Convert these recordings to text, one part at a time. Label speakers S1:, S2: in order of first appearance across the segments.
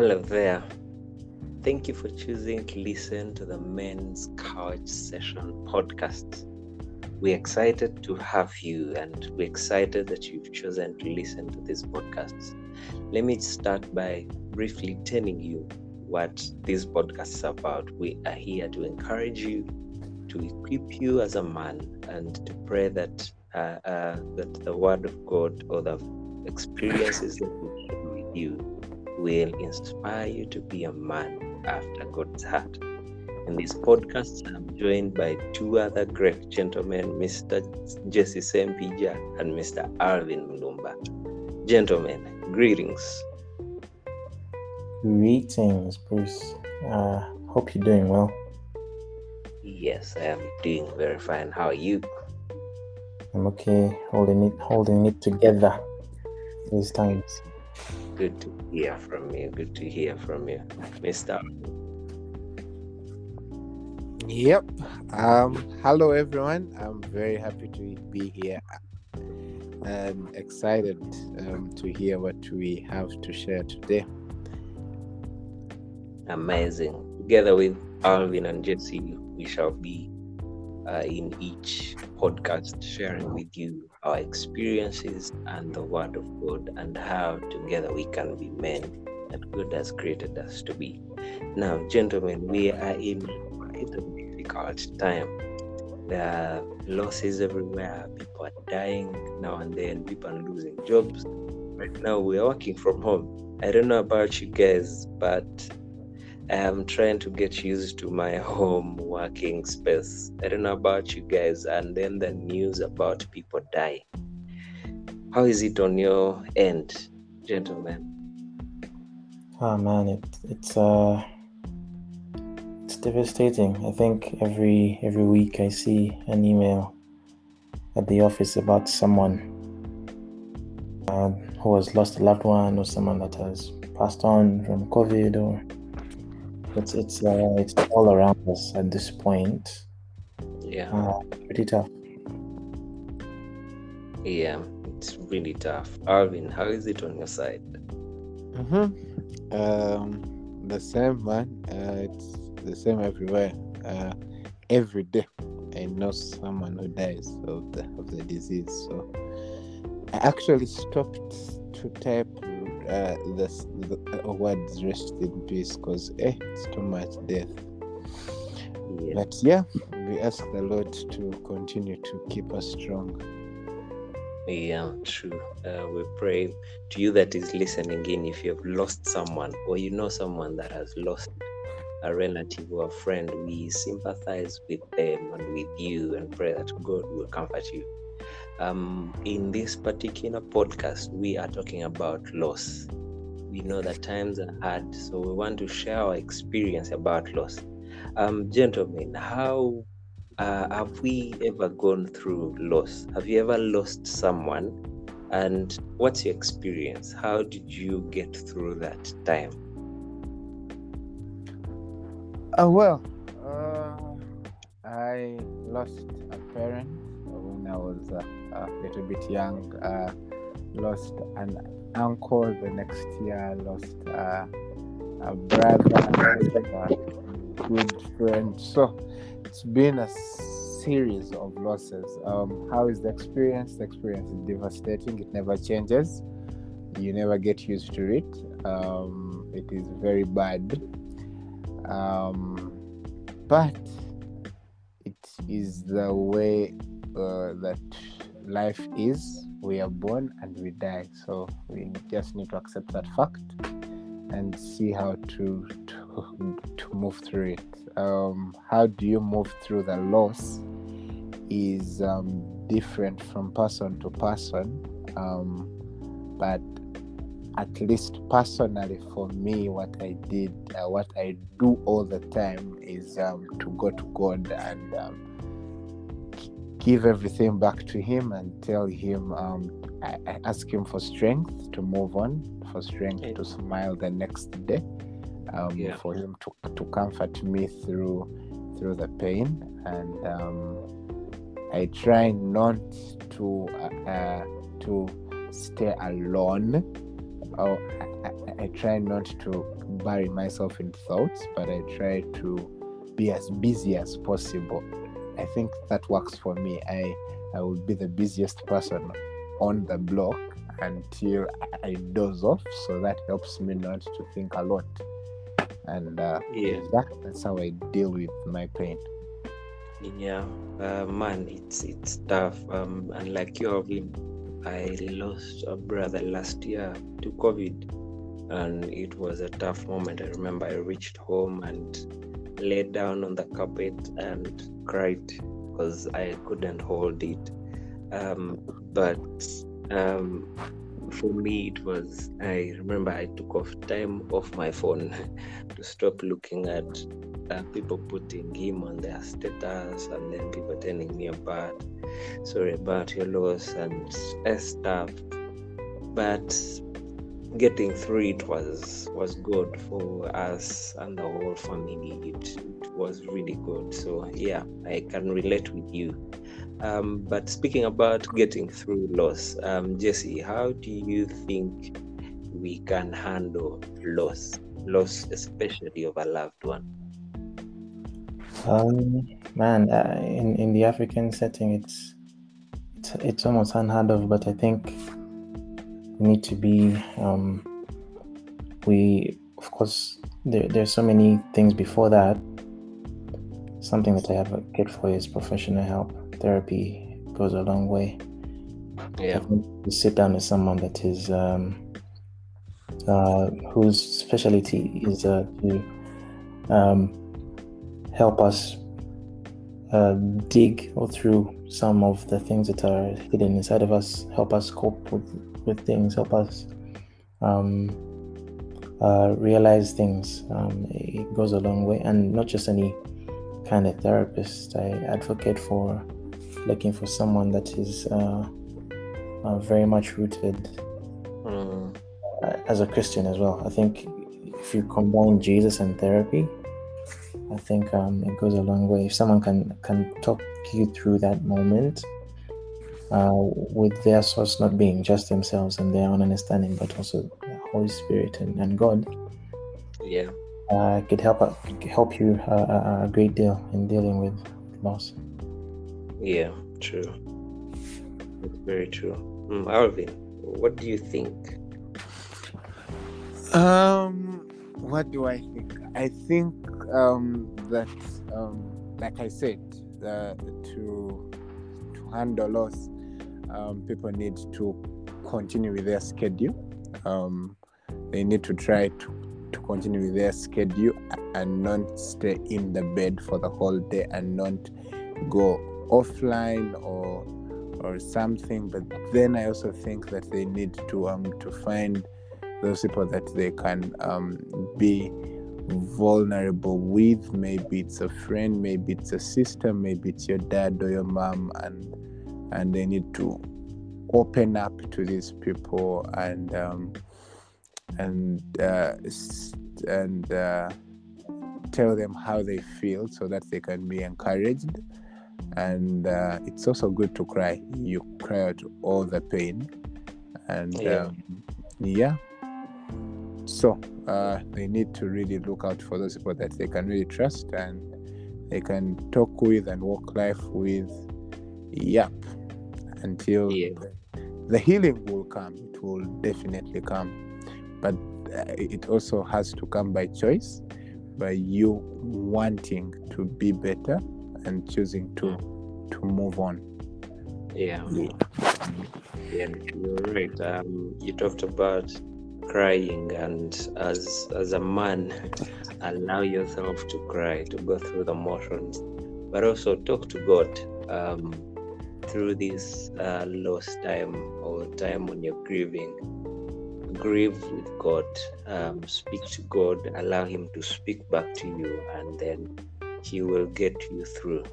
S1: Hello there. Thank you for choosing to listen to the Men's Couch Session podcast. We're excited to have you and we're excited that you've chosen to listen to this podcast. Let me start by briefly telling you what this podcast is about. We are here to encourage you, to equip you as a man, and to pray that uh, uh, that the Word of God or the experiences that we share with you will inspire you to be a man after God's heart. In this podcast, I'm joined by two other great gentlemen, Mr. Jesse Sempija and Mr. Alvin Mulumba. Gentlemen, greetings.
S2: Greetings, Bruce. Uh, hope you're doing well.
S1: Yes, I am doing very fine. How are you?
S2: I'm okay, holding it, holding it together these times.
S1: Good to hear from you. Good to hear from you, Mr.
S3: Yep. Um, hello, everyone. I'm very happy to be here. I'm excited um, to hear what we have to share today.
S1: Amazing. Together with Alvin and Jesse, we shall be uh, in each podcast sharing with you our experiences and the Word of God and how together we can be men that God has created us to be. Now, gentlemen, we are in quite a difficult time. There are losses everywhere. People are dying now and then. People are losing jobs. Right now, we are working from home. I don't know about you guys, but I am trying to get used to my home working space. I don't know about you guys, and then the news about people dying. How is it on your end, gentlemen?
S2: Oh man, it, it's uh, it's devastating. I think every every week I see an email at the office about someone uh, who has lost a loved one or someone that has passed on from COVID or it's it's uh, it's all around us at this point.
S1: Yeah,
S2: Uh, pretty tough.
S1: yeah, it's really tough. Alvin, how is it on your side?
S3: Mm-hmm. Um, the same, man. Uh, it's the same everywhere. Uh, every day, I know someone who dies of the of the disease. So, I actually stopped to type uh, the, the uh, words "rest in peace" because eh, it's too much death.
S1: Yeah,
S3: But yeah, we ask the Lord to continue to keep us strong.
S1: yeah, true. Uh, we pray to you that is listening in. If you have lost someone, or you know someone that has lost a relative or a friend, we sympathize with them and with you, and pray that God will comfort you. Um, in this particular podcast, we are talking about loss. We know that times are hard, so we want to share our experience about loss. Um, gentlemen, how uh, have we ever gone through loss? Have you ever lost someone? And what's your experience? How did you get through that time?
S3: Oh well, uh, I lost a parent I was uh, a little bit young. Uh, lost an uncle the next year. Lost uh, a brother, a good friend. So it's been a series of losses. Um, how is the experience? The experience is devastating. It never changes. You never get used to it. Um, it is very bad um, but it is the way uh, that life is. We are born and we die, so we just need to accept that fact and see how to to, to move through it. Um, how do you move through the loss? Is um, different from person to person, um, but at least personally for me what i did uh, what i do all the time is um, to go to god and um, give everything back to him and tell him um, I, I ask him for strength to move on for strength
S1: Yeah.
S3: to smile the next day um,
S1: Yeah.
S3: for him to, to comfort me through through the pain and um, i try not to uh, uh, to stay alone oh, I, I, I try not to bury myself in thoughts, but I try to be as busy as possible. I think that works for me. I I will be the busiest person on the block until I doze off, so that helps me not to think a lot. And uh,
S1: Yeah.
S3: yeah, that's how I deal with my pain.
S1: Yeah, uh, man, it's it's tough. Um, and like you, Alvin, I lost a brother last year to COVID, and it was a tough moment. I remember I reached home and laid down on the carpet and cried because I couldn't hold it. Um, but um, for me, it was. I remember I took off time off my phone to stop looking at uh, people putting him on their status and then people telling me about sorry about your loss and uh, stuff but getting through it was was good for us and the whole family. It, it was really good. So yeah i can relate with you. Um, but speaking about getting through loss um, jesse how do you think we can handle loss loss especially of a loved one?
S2: Um, man, uh, in in the African setting, it's it's it's almost unheard of. But I think need to be. Um, we of course there there's so many things before that. Something that I have a advocate for is professional help. Therapy goes a long way.
S1: yeah
S2: to sit down with someone that is um, uh, whose specialty is uh, to um, help us uh, dig or through some of the things that are hidden inside of us, help us cope with, with things, help us um, uh, realize things. Um, it goes a long way, and not just any kind of therapist. I advocate for looking for someone that is uh, uh, very much rooted
S1: Mm,
S2: uh, as a Christian as well. I think if you combine Jesus and therapy, I think um, it goes a long way. If someone can can talk you through that moment uh, with their source not being just themselves and their own understanding, but also the Holy Spirit and, and God,
S1: yeah
S2: uh, could help uh, could help you uh, a, a great deal in dealing with loss.
S1: Yeah, true. That's very true. Mm, Alvin, what do you think?
S3: Um, what do I think? I think um, that, um, like I said, uh, to to handle loss, um, people need to continue with their schedule. Um, they need to try to, to continue with their schedule and not stay in the bed for the whole day and not go offline or or something. But then I also think that they need to um to find those people that they can um, be vulnerable with. Maybe it's a friend, maybe it's a sister, maybe it's your dad or your mom, and and they need to open up to these people and um, and uh, and uh, tell them how they feel so that they can be encouraged. And uh, it's also good to cry. You cry out all the pain, and
S1: Yeah.
S3: um, yeah. So uh, they need to really look out for those people that they can really trust and they can talk with and walk life with. Yep. Until
S1: Yeah.
S3: the, the healing will come. It will definitely come. But uh, it also has to come by choice, by you wanting to be better and choosing to to move on.
S1: Yeah, yeah, you're right. Um, you talked about crying, and as as a man, allow yourself to cry, to go through the motions, but also talk to God um, through this uh, lost time or time when you're grieving. Grieve with God, um, speak to God, allow Him to speak back to you, and then He will get you through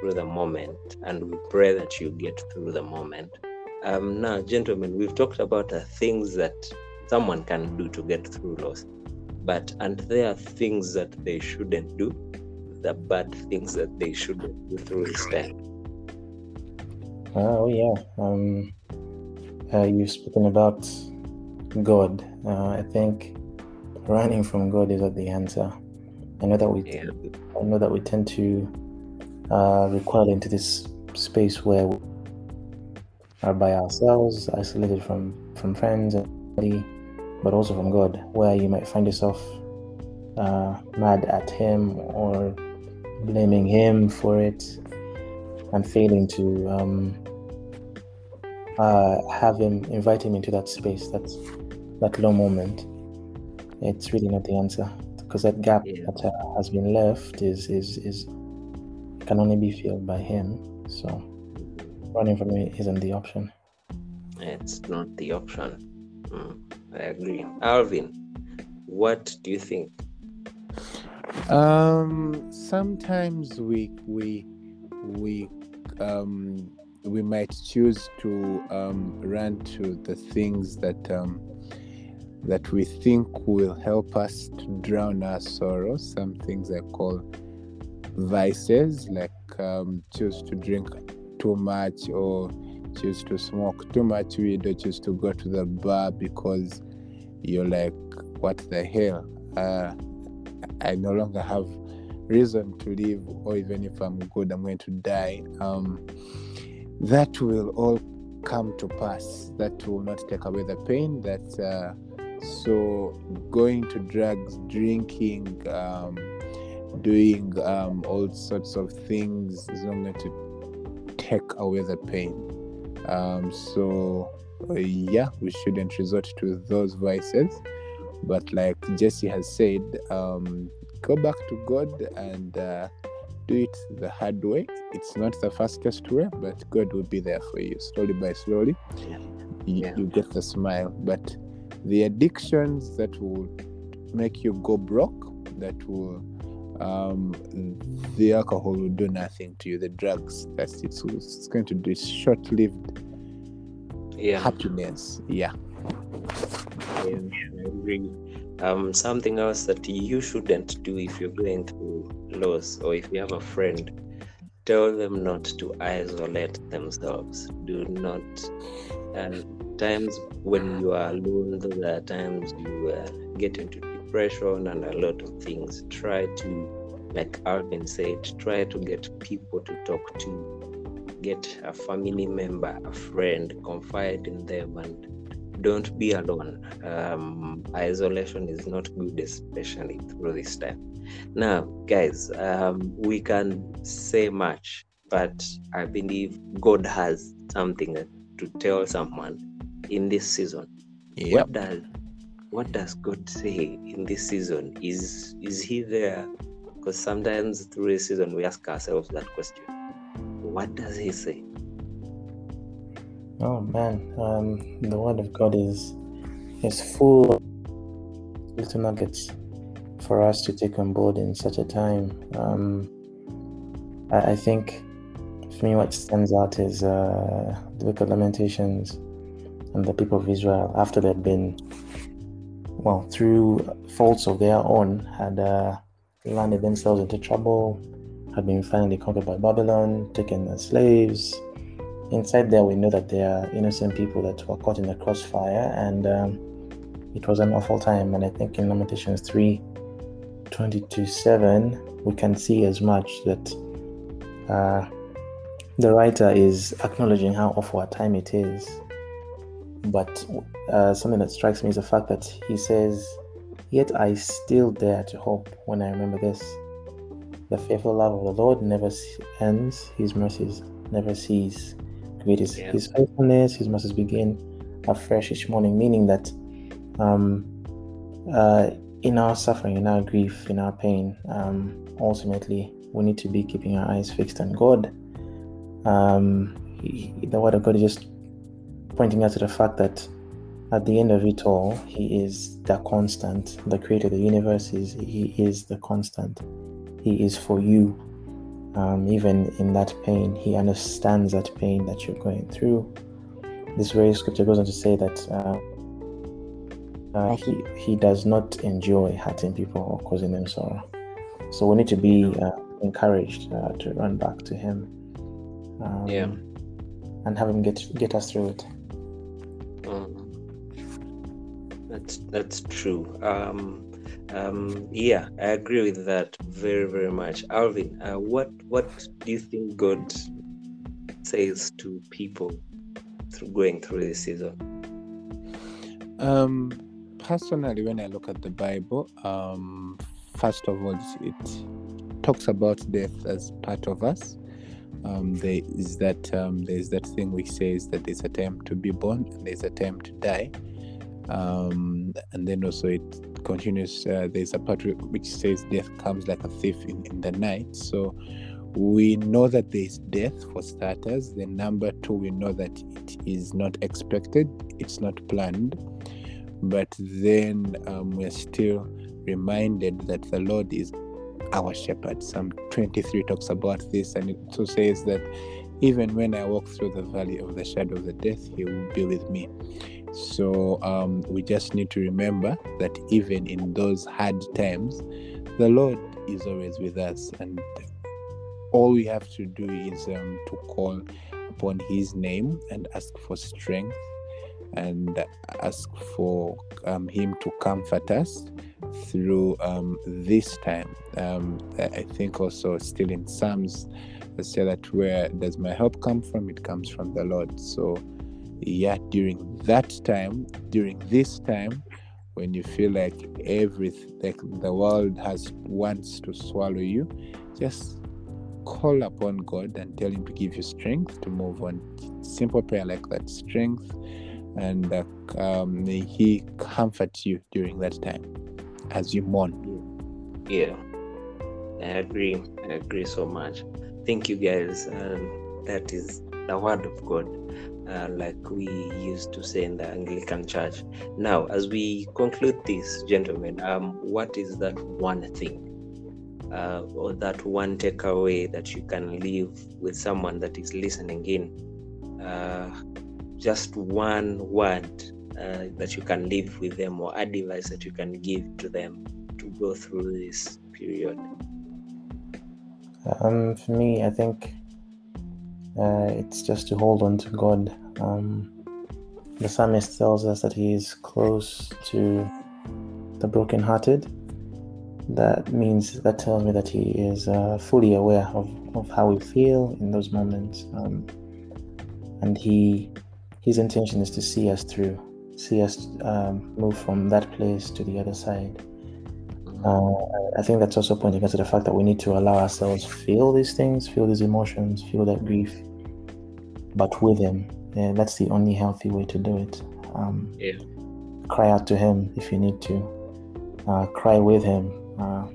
S1: through the moment, and we pray that you get through the moment. Um, now, gentlemen, we've talked about the things that someone can do to get through loss, but and there are things that they shouldn't do, the bad things that they shouldn't do through this time.
S2: Oh yeah. Um, uh, you've spoken about God. Uh, I think running from God is not the answer. I know that we,
S1: Yeah.
S2: I know that we tend to uh, recoil into this space where we are by ourselves, isolated from from friends and family, but also from God, where you might find yourself uh, mad at Him or blaming Him for it, and failing to um, uh, have Him invite Him into that space, that that low moment. It's really not the answer because that gap
S1: Yeah.
S2: that uh, has been left is is is can only be filled by Him. So running from it isn't the option.
S1: It's not the option. Mm, I agree. Alvin, what do you think?
S3: Um, sometimes we we we um we might choose to um run to the things that um that we think will help us to drown our sorrow. Some things I call vices, like um, choose to drink too much or choose to smoke too much weed or choose to go to the bar because you're like, what the hell? Uh, I no longer have reason to live, or even if I'm good, I'm going to die. Um, that will all come to pass. That will not take away the pain. That uh, so going to drugs, drinking, um, doing um, all sorts of things is not going to take away the pain. Um, so uh, yeah, we shouldn't resort to those vices. But like Jesse has said, um, go back to God and uh, do it the hard way. It's not the fastest way, but God will be there for you slowly by slowly.
S1: Yeah.
S3: You,
S1: Yeah.
S3: you get the smile. But the addictions that will make you go broke, that will um the alcohol will do nothing to you the drugs that's it's, it's going to do short-lived
S1: Yeah,
S3: happiness yeah
S1: yeah, I agree. Um, something else that you shouldn't do if you're going through loss or if you have a friend, tell them not to isolate themselves. Do not. And times when you are alone, there are times you uh, get into depression and a lot of things. Try to, like Alvin said, try to get people to talk to, get a family member, a friend, confide in them, and don't be alone. Um, isolation is not good, especially through this time. Now, guys, um, we can say much, but I believe God has something to tell someone in this season.
S3: yep
S1: What does what does God say in this season? Is is He there? Because sometimes through this season we ask ourselves that question. What does He say?
S2: Oh man, um, the word of God is is full of little nuggets for us to take on board in such a time. Um, I, I think for me, what stands out is uh, the Book of Lamentations and the people of Israel after they'd been, well, through faults of their own, had uh, landed themselves into trouble, had been finally conquered by Babylon, taken as slaves inside there we know that there are innocent people that were caught in the crossfire and um, it was an awful time and i think in lamentations 3 22 7 we can see as much that uh, the writer is acknowledging how awful a time it is. But uh, something that strikes me is the fact that he says yet i still dare to hope when i remember this. The faithful love of the lord never ends his mercies never cease Great is
S1: Yeah.
S2: his faithfulness, his mercies begin afresh each morning, meaning that um, uh, in our suffering, in our grief, in our pain, um, ultimately we need to be keeping our eyes fixed on God. Um, he- the word of God is just pointing out to the fact that at the end of it all, He is the constant, the creator of the universe. Is He is the constant. He is for you um, even in that pain, he understands that pain that you're going through. This very scripture goes on to say that uh, uh, he, he does not enjoy hurting people or causing them sorrow. So we need to be uh, encouraged uh, to run back to him. Um,
S1: Yeah.
S2: And have him get get us through it.
S1: Mm. That's that's true. Um, um, yeah, I agree with that very very much. Alvin, uh, what what do you think God says to people through going through this season?
S3: Um, personally, when I look at the Bible, um, first of all, it talks about death as part of us. Um, there is that um, there's that thing which says that there's a time to be born and there's a time to die, um, and then also it continues. Uh, there's a part which says death comes like a thief in, in the night. So we know that there is death for starters. Then number two, we know that it is not expected, it's not planned, but then um, we're still reminded that the Lord is our shepherd. Psalm 23 talks about this, and it also says that even when I walk through the valley of the shadow of the death, He will be with me. So um, we just need to remember that even in those hard times, the Lord is always with us, and all we have to do is um, to call upon His name and ask for strength and ask for um, Him to comfort us through um, this time. Um, I think also still in Psalms, I say that where does my help come from? It comes from the Lord. So, yeah, during that time, during this time, when you feel like everything, like the world has wants to swallow you, just call upon God and tell Him to give you strength to move on. Simple prayer like that, strength, and uh, um, may He comfort you during that time as you mourn.
S1: Yeah, I agree. I agree so much. Thank you, guys. Um, that is the word of God, uh, like we used to say in the Anglican Church. Now, as we conclude this, gentlemen, um, what is that one thing? Uh, or that one takeaway that you can leave with someone that is listening in uh, just one word uh, that you can leave with them or advice that you can give to them to go through this period?
S2: Um, for me, I think uh, it's just to hold on to God. Um, the psalmist tells us that he is close to the brokenhearted. That means that tells me that he is uh, fully aware of, of how we feel in those moments, um, and he his intention is to see us through see us um, move from that place to the other side. Uh, I think that's also pointing us to the fact that we need to allow ourselves feel these things, feel these emotions, feel that grief, but with Him. And that's the only healthy way to do it. Um,
S1: yeah.
S2: Cry out to Him if you need to. Uh, cry with Him. Uh,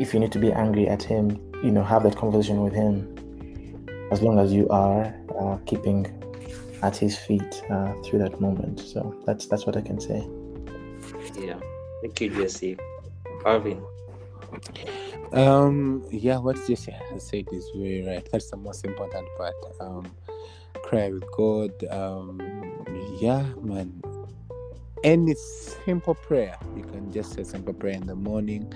S2: if you need to be angry at Him, you know, have that conversation with Him. As long as you are uh, keeping at his feet uh, through that moment. So that's that's what I can say.
S1: Yeah, thank you, Jesse.
S3: Um, yeah, what Jesse has said is very right. That's the most important part. Um, cry with God. Um, yeah, man. Any simple prayer, you can just say simple prayer in the morning.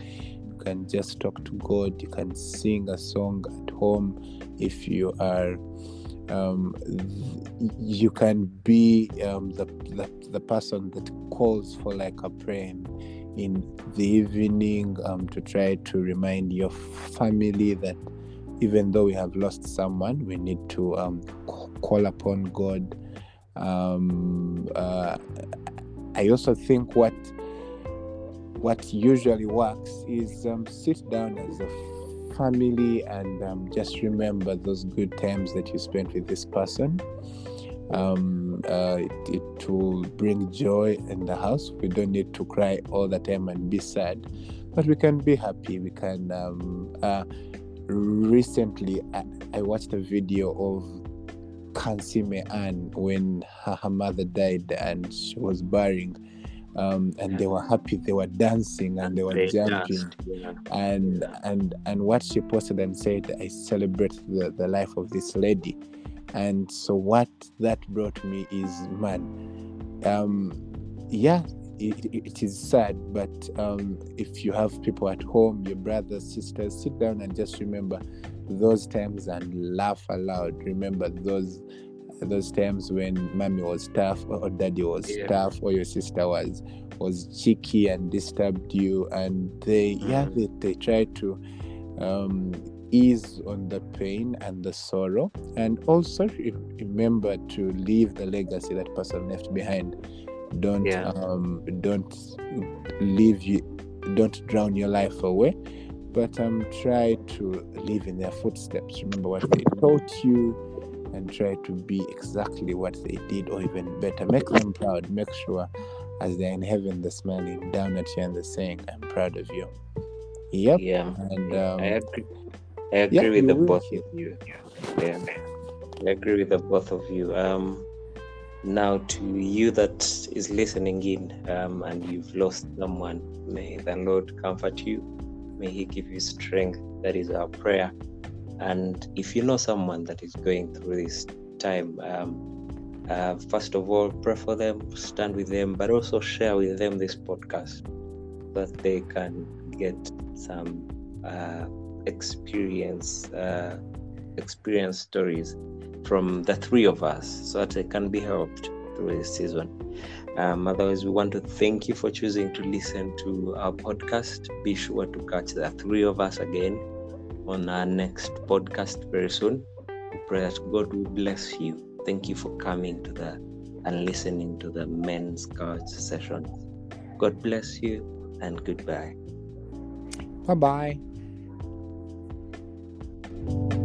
S3: You can just talk to God. You can sing a song at home if you are um, you can be um, the, the, the person that calls for like a prayer in the evening um, to try to remind your family that even though we have lost someone, we need to um, call upon God. Um, uh, I also think what what usually works is um, sit down as a family and um, just remember those good times that you spent with this person. Um, uh, it, it, will bring joy in the house. We don't need to cry all the time and be sad, but we can be happy. We can. Um, uh, recently, I, I, watched a video of Kansiime Anne when her, her mother died and she was burying um, and they were happy they were dancing and they were they jumping yeah. and yeah. and and what she posted and said i celebrate the, the life of this lady and so what that brought me is man um yeah it, it is sad but um if you have people at home your brothers sisters sit down and just remember those times and laugh aloud remember those those times when mommy was tough or daddy was
S1: Yeah.
S3: tough or your sister was was cheeky and disturbed you and they yeah
S1: Mhm.
S3: they, they try to um ease on the pain and the sorrow and also remember to leave the legacy that person left behind don't
S1: Yeah.
S3: um don't leave you don't drown your life away but um try to live in their footsteps remember what they taught you and try to be exactly what they did or even better make them proud make sure as they're in heaven they're smiling down at you and they're saying i'm proud of you yep
S1: Yeah.
S3: and um,
S1: I agree. I agree
S3: yeah,
S1: with the
S3: will
S1: both of you. Yeah, I agree with the both of you. Um, now to you that is listening in, um, and you've lost someone, may the Lord comfort you. May He give you strength. That is our prayer. And if you know someone that is going through this time, um, uh, first of all, pray for them, stand with them, but also share with them this podcast so that they can get some uh, experience uh, experience stories from the three of us so that they can be helped through this season. Um, otherwise we want to thank you for choosing to listen to our podcast. Be sure to catch the three of us again on our next podcast very soon. We pray that god will bless you. Thank you for coming to the and listening to the men's couch sessions god bless you and goodbye.
S3: Bye bye you